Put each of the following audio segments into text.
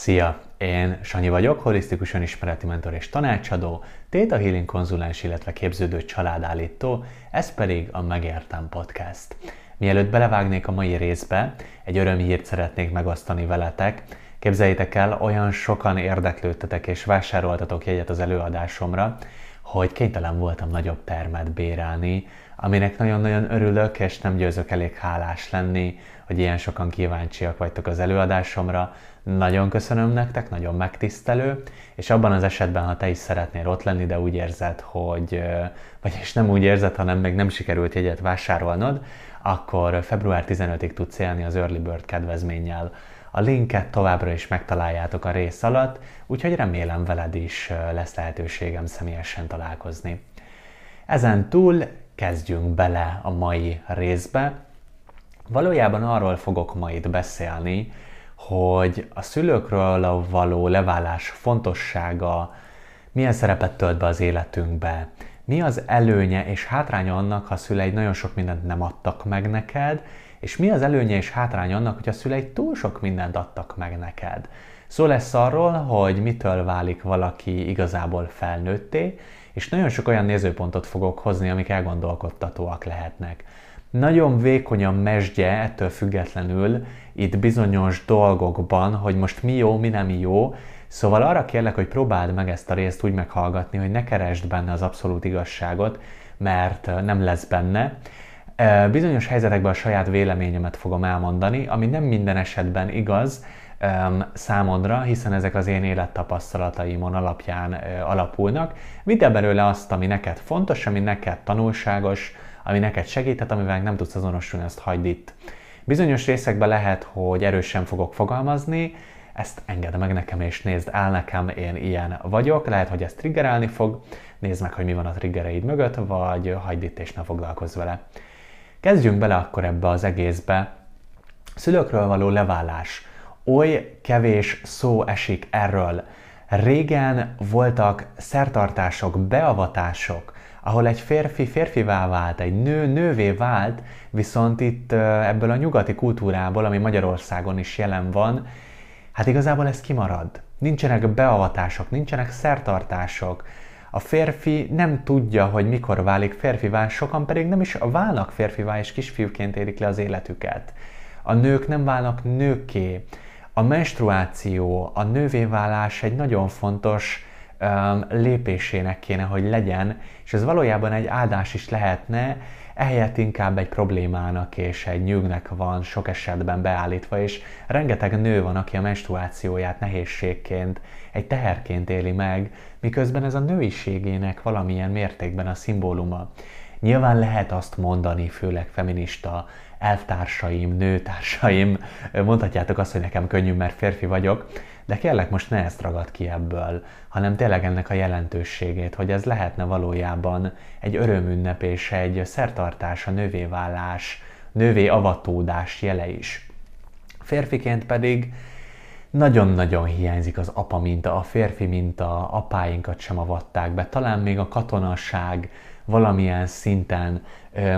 Szia! Én Sanyi vagyok, holisztikus önismereti mentor és tanácsadó, Theta Healing konzulens, illetve képződő családállító, ez pedig a Megértem Podcast. Mielőtt belevágnék a mai részbe, egy örömhírt szeretnék megosztani veletek. Képzeljétek el, olyan sokan érdeklődtetek és vásároltatok jegyet az előadásomra, hogy kénytelen voltam nagyobb termet bérelni, aminek nagyon-nagyon örülök, és nem győzök elég hálás lenni, hogy ilyen sokan kíváncsiak vagytok az előadásomra. Nagyon köszönöm nektek, nagyon megtisztelő, és abban az esetben, ha te is szeretnél ott lenni, de úgy érzed, hogy, vagyis nem úgy érzed, hanem még nem sikerült jegyet vásárolnod, akkor február 15-ig tudsz élni az Early Bird kedvezménnyel. A linket továbbra is megtaláljátok a rész alatt, úgyhogy remélem veled is lesz lehetőségem személyesen találkozni. Ezen túl kezdjünk bele a mai részbe. Valójában arról fogok ma itt beszélni, hogy a szülőkről való leválás fontossága milyen szerepet tölt be az életünkbe, mi az előnye és hátránya annak, ha a szüleid nagyon sok mindent nem adtak meg neked, és mi az előnye és hátránya annak, hogy a szüleid túl sok mindent adtak meg neked. Szó lesz arról, hogy mitől válik valaki igazából felnőtté, és nagyon sok olyan nézőpontot fogok hozni, amik elgondolkodtatóak lehetnek. Nagyon vékony a mesdje ettől függetlenül itt bizonyos dolgokban, hogy most mi jó, mi nem jó, Szóval arra kérlek, hogy próbáld meg ezt a részt úgy meghallgatni, hogy ne keresd benne az abszolút igazságot, mert nem lesz benne. Bizonyos helyzetekben a saját véleményemet fogom elmondani, ami nem minden esetben igaz, számodra, hiszen ezek az én élettapasztalataimon alapján alapulnak. Vidd el belőle azt, ami neked fontos, ami neked tanulságos, ami neked segíthet, amivel nem tudsz azonosulni, ezt hagyd itt. Bizonyos részekben lehet, hogy erősen fogok fogalmazni, ezt engedd meg nekem, és nézd el nekem, én ilyen vagyok. Lehet, hogy ez triggerelni fog, nézd meg, hogy mi van a triggereid mögött, vagy hagyd itt, és ne foglalkozz vele. Kezdjünk bele akkor ebbe az egészbe. Szülőkről való leválás. Oly kevés szó esik erről. Régen voltak szertartások, beavatások, ahol egy férfi férfivá vált, egy nő nővé vált, viszont itt ebből a nyugati kultúrából, ami Magyarországon is jelen van, hát igazából ez kimarad. Nincsenek beavatások, nincsenek szertartások. A férfi nem tudja, hogy mikor válik férfivá, sokan pedig nem is válnak férfivá, és kisfiúként érik le az életüket. A nők nem válnak nőké. A menstruáció, a nővéválás egy nagyon fontos um, lépésének kéne, hogy legyen, és ez valójában egy áldás is lehetne, ehelyett inkább egy problémának és egy nyűgnek van sok esetben beállítva, és rengeteg nő van, aki a menstruációját nehézségként, egy teherként éli meg, miközben ez a nőiségének valamilyen mértékben a szimbóluma. Nyilván lehet azt mondani, főleg feminista elvtársaim, nőtársaim, mondhatjátok azt, hogy nekem könnyű, mert férfi vagyok, de kérlek most ne ezt ragad ki ebből, hanem tényleg ennek a jelentőségét, hogy ez lehetne valójában egy örömünnep és egy szertartás, a nővévállás, nővé avatódás jele is. Férfiként pedig nagyon-nagyon hiányzik az apa minta, a férfi minta, apáinkat sem avatták be, talán még a katonasság valamilyen szinten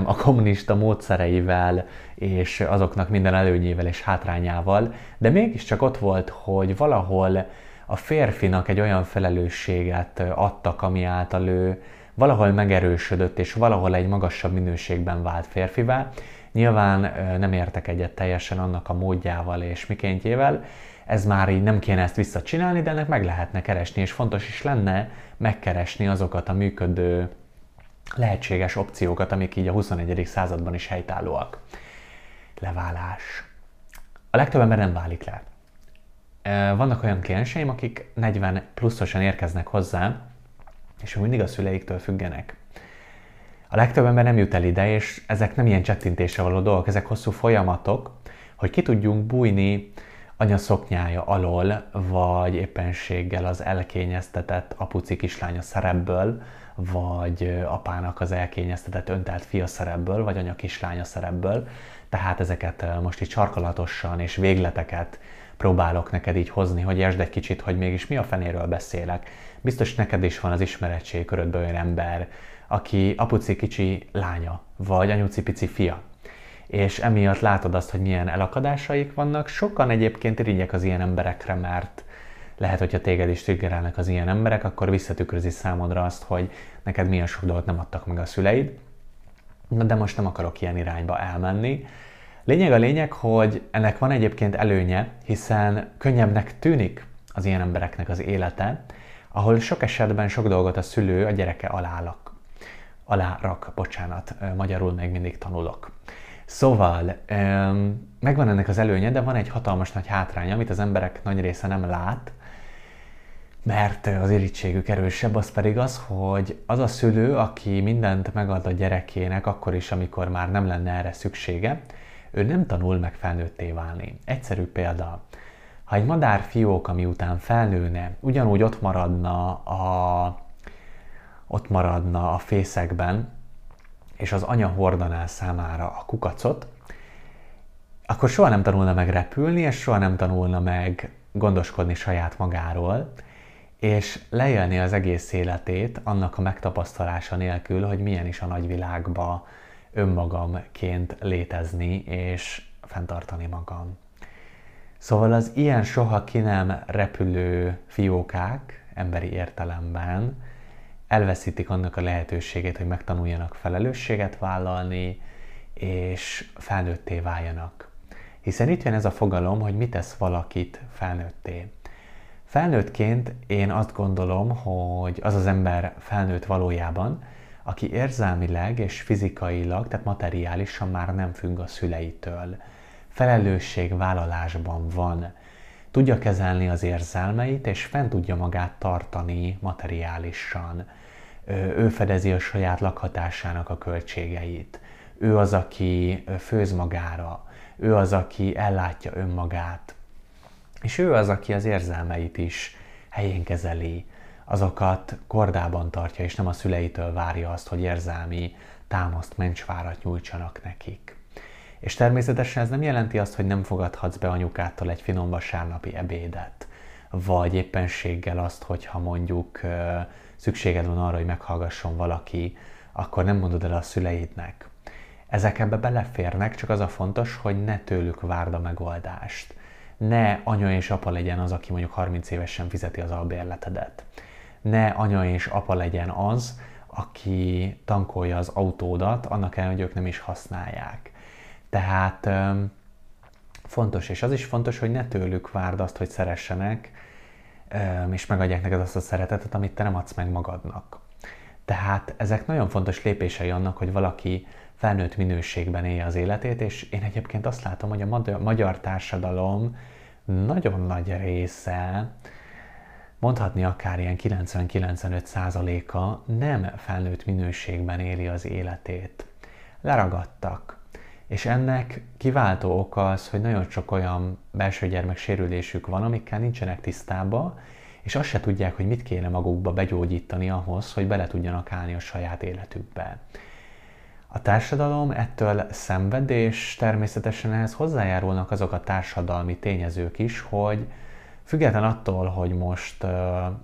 a kommunista módszereivel és azoknak minden előnyével és hátrányával, de mégiscsak ott volt, hogy valahol a férfinak egy olyan felelősséget adtak, ami által ő valahol megerősödött, és valahol egy magasabb minőségben vált férfivá. Nyilván nem értek egyet teljesen annak a módjával és mikéntjével, ez már így nem kéne ezt visszacsinálni, de ennek meg lehetne keresni, és fontos is lenne megkeresni azokat a működő lehetséges opciókat, amik így a 21. században is helytállóak. Leválás. A legtöbb ember nem válik le. Vannak olyan klienseim, akik 40 pluszosan érkeznek hozzá, és mindig a szüleiktől függenek. A legtöbb ember nem jut el ide, és ezek nem ilyen csettintésre való dolgok, ezek hosszú folyamatok, hogy ki tudjunk bújni anya szoknyája alól, vagy éppenséggel az elkényeztetett apuci kislánya szerepből, vagy apának az elkényeztetett öntelt fia szerepből, vagy anya kislánya szerepből. Tehát ezeket most itt sarkalatosan és végleteket próbálok neked így hozni, hogy értsd egy kicsit, hogy mégis mi a fenéről beszélek. Biztos neked is van az ismeretség körödből olyan ember, aki apuci kicsi lánya, vagy anyuci pici fia. És emiatt látod azt, hogy milyen elakadásaik vannak. Sokan egyébként irigyek az ilyen emberekre, mert lehet, hogyha téged is triggerelnek az ilyen emberek, akkor visszatükrözi számodra azt, hogy neked milyen sok dolgot nem adtak meg a szüleid. Na, de most nem akarok ilyen irányba elmenni. Lényeg a lényeg, hogy ennek van egyébként előnye, hiszen könnyebbnek tűnik az ilyen embereknek az élete, ahol sok esetben sok dolgot a szülő a gyereke alálak, alárak, bocsánat, magyarul még mindig tanulok. Szóval megvan ennek az előnye, de van egy hatalmas nagy hátránya, amit az emberek nagy része nem lát, mert az irítségük erősebb, az pedig az, hogy az a szülő, aki mindent megad a gyerekének, akkor is, amikor már nem lenne erre szüksége, ő nem tanul meg felnőtté válni. Egyszerű példa. Ha egy madár fiók, ami után felnőne, ugyanúgy ott maradna a, ott maradna a fészekben, és az anya hordaná számára a kukacot, akkor soha nem tanulna meg repülni, és soha nem tanulna meg gondoskodni saját magáról, és leélni az egész életét annak a megtapasztalása nélkül, hogy milyen is a nagyvilágba önmagamként létezni és fenntartani magam. Szóval az ilyen soha ki nem repülő fiókák emberi értelemben elveszítik annak a lehetőségét, hogy megtanuljanak felelősséget vállalni, és felnőtté váljanak. Hiszen itt jön ez a fogalom, hogy mit tesz valakit felnőtté. Felnőttként én azt gondolom, hogy az az ember felnőtt valójában, aki érzelmileg és fizikailag, tehát materiálisan már nem függ a szüleitől. Felelősségvállalásban van. Tudja kezelni az érzelmeit, és fent tudja magát tartani materiálisan. Ő fedezi a saját lakhatásának a költségeit. Ő az, aki főz magára. Ő az, aki ellátja önmagát. És ő az, aki az érzelmeit is helyén kezeli, azokat kordában tartja, és nem a szüleitől várja azt, hogy érzelmi támaszt, mencsvárat nyújtsanak nekik. És természetesen ez nem jelenti azt, hogy nem fogadhatsz be anyukától egy finom vasárnapi ebédet, vagy éppenséggel azt, hogyha mondjuk szükséged van arra, hogy meghallgasson valaki, akkor nem mondod el a szüleidnek. Ezek ebbe beleférnek, csak az a fontos, hogy ne tőlük várd a megoldást. Ne anya és apa legyen az, aki mondjuk 30 évesen fizeti az albérletedet ne anya és apa legyen az, aki tankolja az autódat, annak ellenére, hogy ők nem is használják. Tehát fontos, és az is fontos, hogy ne tőlük várd azt, hogy szeressenek, és megadják neked azt a szeretetet, amit te nem adsz meg magadnak. Tehát ezek nagyon fontos lépései annak, hogy valaki felnőtt minőségben élje az életét, és én egyébként azt látom, hogy a magyar társadalom nagyon nagy része mondhatni akár ilyen 90-95%-a nem felnőtt minőségben éli az életét. Leragadtak. És ennek kiváltó oka az, hogy nagyon sok olyan belső gyermek sérülésük van, amikkel nincsenek tisztába, és azt se tudják, hogy mit kéne magukba begyógyítani ahhoz, hogy bele tudjanak állni a saját életükbe. A társadalom ettől szenved, és természetesen ehhez hozzájárulnak azok a társadalmi tényezők is, hogy Független attól, hogy most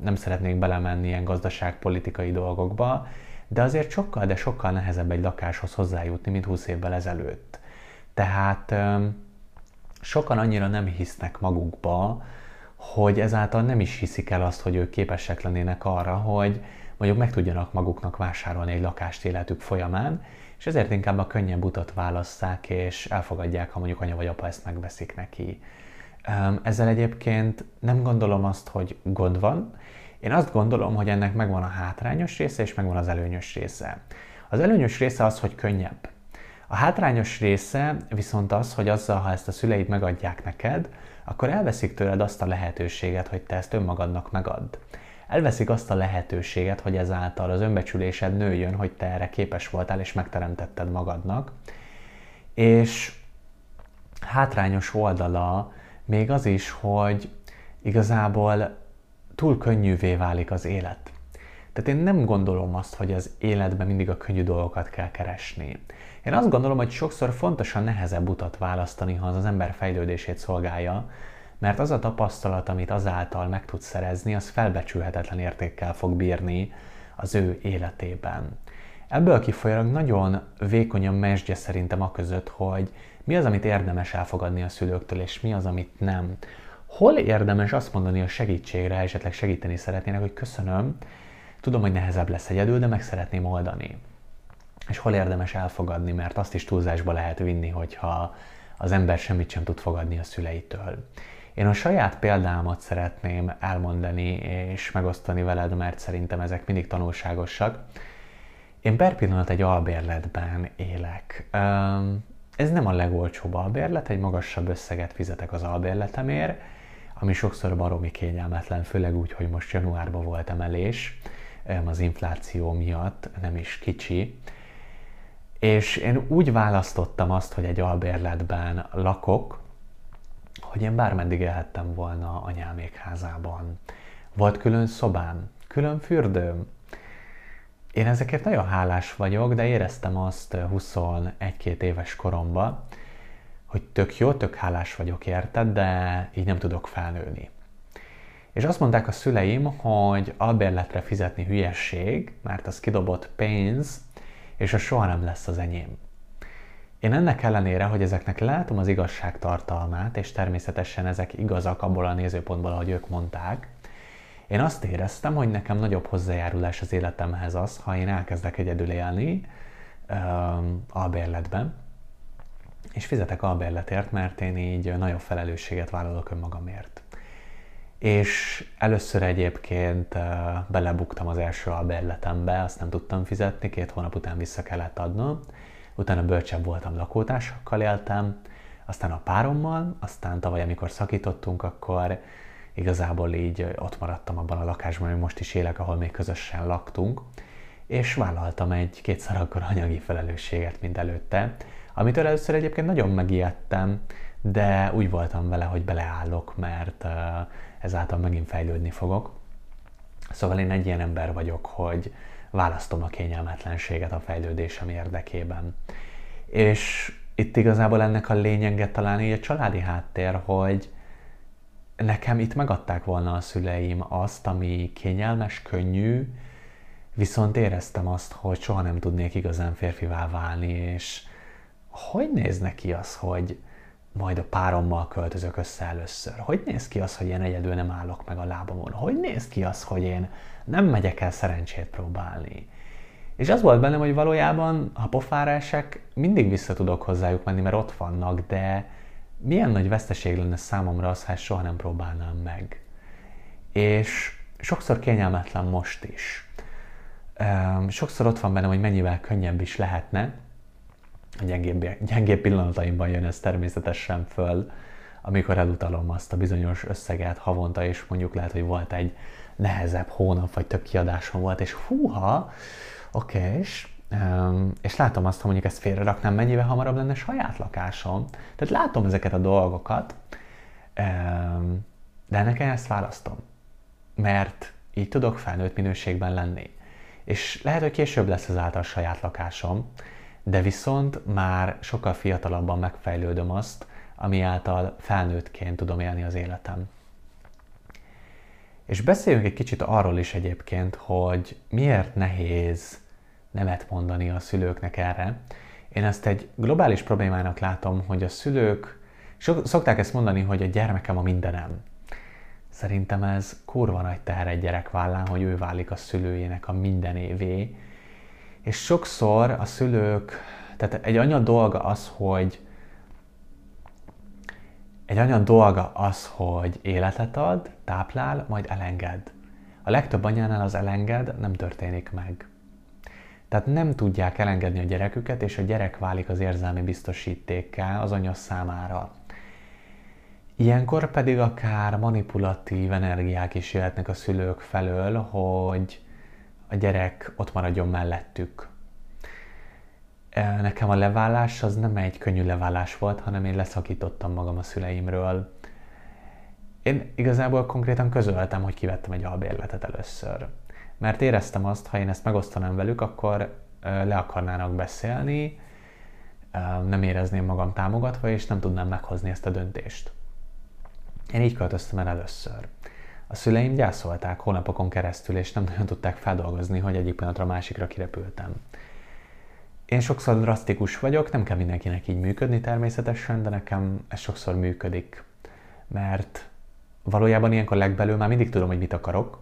nem szeretnék belemenni ilyen gazdaságpolitikai dolgokba, de azért sokkal, de sokkal nehezebb egy lakáshoz hozzájutni, mint 20 évvel ezelőtt. Tehát sokan annyira nem hisznek magukba, hogy ezáltal nem is hiszik el azt, hogy ők képesek lennének arra, hogy mondjuk meg tudjanak maguknak vásárolni egy lakást életük folyamán, és ezért inkább a könnyebb utat válasszák, és elfogadják, ha mondjuk anya vagy apa ezt megveszik neki. Ezzel egyébként nem gondolom azt, hogy gond van. Én azt gondolom, hogy ennek megvan a hátrányos része, és megvan az előnyös része. Az előnyös része az, hogy könnyebb. A hátrányos része viszont az, hogy azzal, ha ezt a szüleid megadják neked, akkor elveszik tőled azt a lehetőséget, hogy te ezt önmagadnak megadd. Elveszik azt a lehetőséget, hogy ezáltal az önbecsülésed nőjön, hogy te erre képes voltál és megteremtetted magadnak. És hátrányos oldala még az is, hogy igazából túl könnyűvé válik az élet. Tehát én nem gondolom azt, hogy az életben mindig a könnyű dolgokat kell keresni. Én azt gondolom, hogy sokszor fontosan nehezebb utat választani, ha az az ember fejlődését szolgálja, mert az a tapasztalat, amit azáltal meg tud szerezni, az felbecsülhetetlen értékkel fog bírni az ő életében. Ebből kifolyólag nagyon vékonyan mesdje szerintem a között, hogy mi az, amit érdemes elfogadni a szülőktől, és mi az, amit nem. hol érdemes azt mondani a segítségre, esetleg segíteni szeretnének, hogy köszönöm, tudom, hogy nehezebb lesz egyedül, de meg szeretném oldani. És hol érdemes elfogadni, mert azt is túlzásba lehet vinni, hogyha az ember semmit sem tud fogadni a szüleitől. Én a saját példámat szeretném elmondani és megosztani veled, mert szerintem ezek mindig tanulságosak. Én per pillanat egy albérletben élek. Ez nem a legolcsóbb albérlet, egy magasabb összeget fizetek az albérletemért, ami sokszor baromi kényelmetlen, főleg úgy, hogy most januárban volt emelés, az infláció miatt, nem is kicsi. És én úgy választottam azt, hogy egy albérletben lakok, hogy én bármeddig élhettem volna anyámék házában. Volt külön szobám, külön fürdőm. Én ezekért nagyon hálás vagyok, de éreztem azt 21-2 éves koromban, hogy tök jó, tök hálás vagyok érted, de így nem tudok felnőni. És azt mondták a szüleim, hogy albérletre fizetni hülyesség, mert az kidobott pénz, és az soha nem lesz az enyém. Én ennek ellenére, hogy ezeknek látom az igazság tartalmát, és természetesen ezek igazak abból a nézőpontból, ahogy ők mondták, én azt éreztem, hogy nekem nagyobb hozzájárulás az életemhez az, ha én elkezdek egyedül élni um, albérletben, és fizetek albérletért, mert én így nagyobb felelősséget vállalok önmagamért. És először egyébként belebuktam az első albérletembe, azt nem tudtam fizetni, két hónap után vissza kellett adnom, utána bölcsebb voltam, lakótársakkal éltem, aztán a párommal, aztán tavaly, amikor szakítottunk, akkor igazából így ott maradtam abban a lakásban, hogy most is élek, ahol még közösen laktunk, és vállaltam egy kétszer akkor anyagi felelősséget, mint előtte, amitől először egyébként nagyon megijedtem, de úgy voltam vele, hogy beleállok, mert ezáltal megint fejlődni fogok. Szóval én egy ilyen ember vagyok, hogy választom a kényelmetlenséget a fejlődésem érdekében. És itt igazából ennek a lényege talán így a családi háttér, hogy nekem itt megadták volna a szüleim azt, ami kényelmes, könnyű, viszont éreztem azt, hogy soha nem tudnék igazán férfivá válni, és hogy néz neki az, hogy majd a párommal költözök össze először? Hogy néz ki az, hogy én egyedül nem állok meg a lábamon? Hogy néz ki az, hogy én nem megyek el szerencsét próbálni? És az volt bennem, hogy valójában, ha pofára mindig vissza tudok hozzájuk menni, mert ott vannak, de milyen nagy veszteség lenne számomra az, ha soha nem próbálnám meg. És sokszor kényelmetlen most is. Sokszor ott van bennem, hogy mennyivel könnyebb is lehetne, gyengébb, gyengébb pillanataimban jön ez természetesen föl, amikor elutalom azt a bizonyos összeget havonta, és mondjuk lehet, hogy volt egy nehezebb hónap, vagy több kiadásom volt, és húha, oké, és, és látom azt, hogy mondjuk ezt félre raknám, mennyivel hamarabb lenne saját lakásom. Tehát látom ezeket a dolgokat, de ennek ezt választom. Mert így tudok felnőtt minőségben lenni. És lehet, hogy később lesz az által saját lakásom, de viszont már sokkal fiatalabban megfejlődöm azt, ami által felnőttként tudom élni az életem. És beszéljünk egy kicsit arról is egyébként, hogy miért nehéz nemet mondani a szülőknek erre. Én ezt egy globális problémának látom, hogy a szülők szokták ezt mondani, hogy a gyermekem a mindenem. Szerintem ez kurva nagy teher egy gyerek vállán, hogy ő válik a szülőjének a mindenévé, és sokszor a szülők, tehát egy anya dolga az, hogy egy anya dolga az, hogy életet ad, táplál, majd elenged. A legtöbb anyánál az elenged nem történik meg. Tehát nem tudják elengedni a gyereküket, és a gyerek válik az érzelmi biztosítékká az anya számára. Ilyenkor pedig akár manipulatív energiák is jöhetnek a szülők felől, hogy a gyerek ott maradjon mellettük. E, nekem a leválás az nem egy könnyű leválás volt, hanem én leszakítottam magam a szüleimről. Én igazából konkrétan közöltem, hogy kivettem egy albérletet először. Mert éreztem azt, ha én ezt megosztanám velük, akkor e, le akarnának beszélni, e, nem érezném magam támogatva, és nem tudnám meghozni ezt a döntést. Én így költöztem el először. A szüleim gyászolták hónapokon keresztül, és nem nagyon tudták feldolgozni, hogy egyik pillanatra másikra kirepültem. Én sokszor drasztikus vagyok, nem kell mindenkinek így működni természetesen, de nekem ez sokszor működik, mert valójában ilyenkor legbelül már mindig tudom, hogy mit akarok,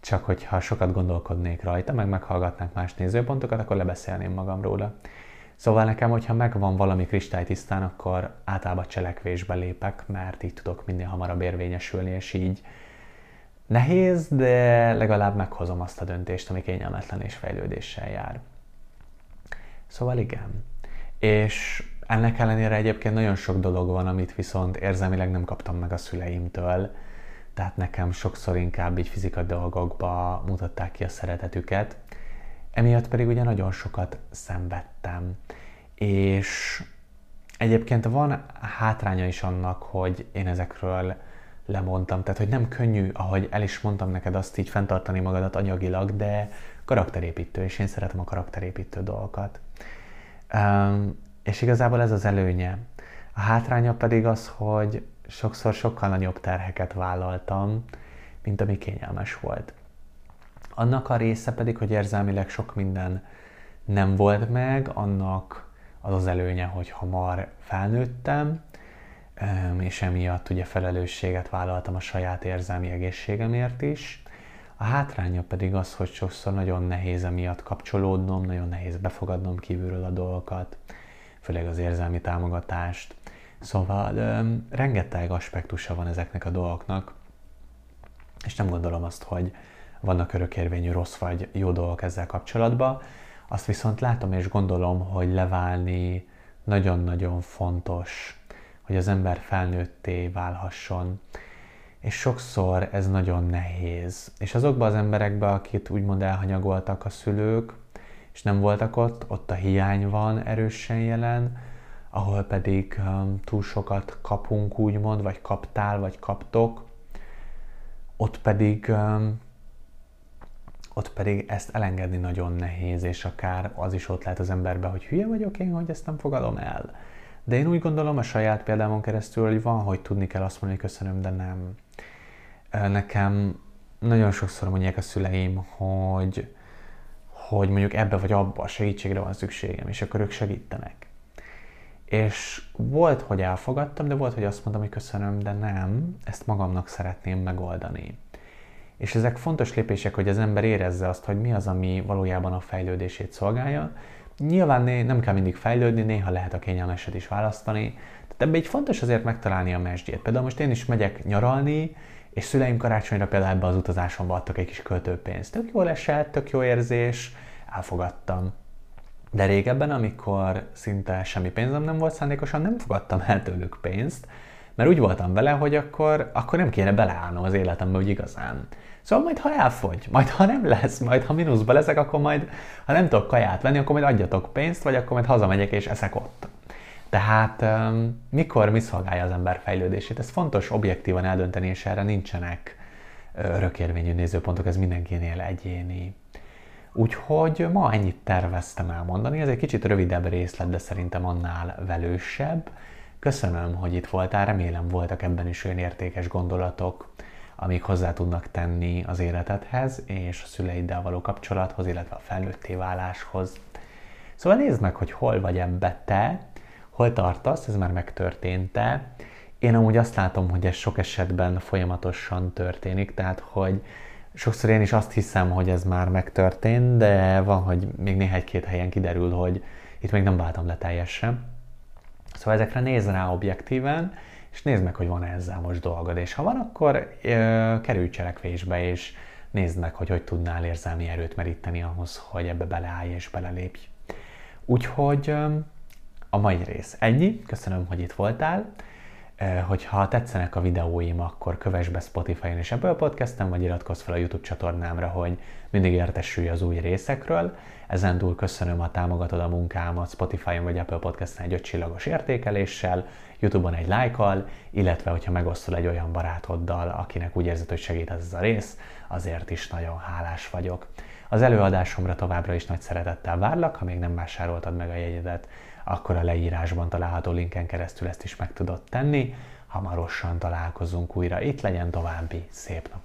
csak hogyha sokat gondolkodnék rajta, meg meghallgatnák más nézőpontokat, akkor lebeszélném magam róla. Szóval nekem, hogyha megvan valami kristálytisztán, akkor általában cselekvésbe lépek, mert így tudok minél hamarabb érvényesülni, és így nehéz, de legalább meghozom azt a döntést, ami kényelmetlen és fejlődéssel jár. Szóval igen. És ennek ellenére egyébként nagyon sok dolog van, amit viszont érzelmileg nem kaptam meg a szüleimtől, tehát nekem sokszor inkább így fizikai dolgokba mutatták ki a szeretetüket, emiatt pedig ugye nagyon sokat szenvedtem. És egyébként van hátránya is annak, hogy én ezekről lemondtam, tehát hogy nem könnyű, ahogy el is mondtam neked azt így fenntartani magadat anyagilag, de karakterépítő, és én szeretem a karakterépítő dolgokat. És igazából ez az előnye. A hátránya pedig az, hogy sokszor sokkal nagyobb terheket vállaltam, mint ami kényelmes volt. Annak a része pedig, hogy érzelmileg sok minden nem volt meg, annak az az előnye, hogy hamar felnőttem, és emiatt ugye felelősséget vállaltam a saját érzelmi egészségemért is. A hátránya pedig az, hogy sokszor nagyon nehéz emiatt kapcsolódnom, nagyon nehéz befogadnom kívülről a dolgokat, főleg az érzelmi támogatást. Szóval öm, rengeteg aspektusa van ezeknek a dolgoknak, és nem gondolom azt, hogy vannak örökérvényű rossz vagy jó dolgok ezzel kapcsolatban. Azt viszont látom és gondolom, hogy leválni nagyon-nagyon fontos, hogy az ember felnőtté válhasson. És sokszor ez nagyon nehéz. És azokban az emberekben, akit úgymond elhanyagoltak a szülők, és nem voltak ott, ott a hiány van erősen jelen, ahol pedig um, túl sokat kapunk, úgymond, vagy kaptál, vagy kaptok, ott pedig um, ott pedig ezt elengedni nagyon nehéz, és akár az is ott lehet az emberbe, hogy hülye vagyok én, hogy ezt nem fogadom el. De én úgy gondolom a saját példámon keresztül, hogy van, hogy tudni kell azt mondani, hogy köszönöm, de nem. Nekem nagyon sokszor mondják a szüleim, hogy, hogy mondjuk ebbe vagy abba a segítségre van szükségem, és akkor ők segítenek. És volt, hogy elfogadtam, de volt, hogy azt mondtam, hogy köszönöm, de nem, ezt magamnak szeretném megoldani. És ezek fontos lépések, hogy az ember érezze azt, hogy mi az, ami valójában a fejlődését szolgálja. Nyilván nem kell mindig fejlődni, néha lehet a kényelmeset is választani. Tehát ebbe egy fontos azért megtalálni a mesdjét. Például most én is megyek nyaralni, és szüleim karácsonyra például ebbe az utazásomba adtak egy kis költőpénzt. Tök jól esett, tök jó érzés, elfogadtam. De régebben, amikor szinte semmi pénzem nem volt szándékosan, nem fogadtam el tőlük pénzt, mert úgy voltam vele, hogy akkor, akkor nem kéne beleállnom az életembe úgy igazán. Szóval majd ha elfogy, majd ha nem lesz, majd ha mínuszba leszek, akkor majd, ha nem tudok kaját venni, akkor majd adjatok pénzt, vagy akkor majd hazamegyek és eszek ott. Tehát mikor mi szolgálja az ember fejlődését? Ez fontos objektívan eldönteni, és erre nincsenek örökérvényű nézőpontok, ez mindenkinél egyéni. Úgyhogy ma ennyit terveztem elmondani, ez egy kicsit rövidebb részlet, de szerintem annál velősebb. Köszönöm, hogy itt voltál, remélem voltak ebben is olyan értékes gondolatok, amik hozzá tudnak tenni az életedhez és a szüleiddel való kapcsolathoz, illetve a felnőtté váláshoz. Szóval nézd meg, hogy hol vagy ebbe te, hol tartasz, ez már megtörtént-e. Én amúgy azt látom, hogy ez sok esetben folyamatosan történik, tehát hogy sokszor én is azt hiszem, hogy ez már megtörtént, de van, hogy még néhány-két helyen kiderül, hogy itt még nem váltam le teljesen. Szóval ezekre nézz rá objektíven, és nézd meg, hogy van -e ezzel most dolgod, és ha van, akkor ö, kerülj cselekvésbe, és nézd meg, hogy hogy tudnál érzelmi erőt meríteni ahhoz, hogy ebbe beleállj és belelépj. Úgyhogy a mai rész ennyi, köszönöm, hogy itt voltál. Hogyha tetszenek a videóim, akkor kövess be Spotify-on és Apple Podcast-en, vagy iratkozz fel a YouTube csatornámra, hogy mindig értesülj az új részekről. Ezen túl köszönöm, ha támogatod a munkámat Spotify-on vagy Apple Podcast-en egy 5 csillagos értékeléssel, YouTube-on egy lájkkal, illetve hogyha megosztol egy olyan barátoddal, akinek úgy érzed, hogy segít ez a rész, azért is nagyon hálás vagyok. Az előadásomra továbbra is nagy szeretettel várlak, ha még nem vásároltad meg a jegyedet, akkor a leírásban található linken keresztül ezt is meg tudod tenni. Hamarosan találkozunk újra. Itt legyen további szép nap!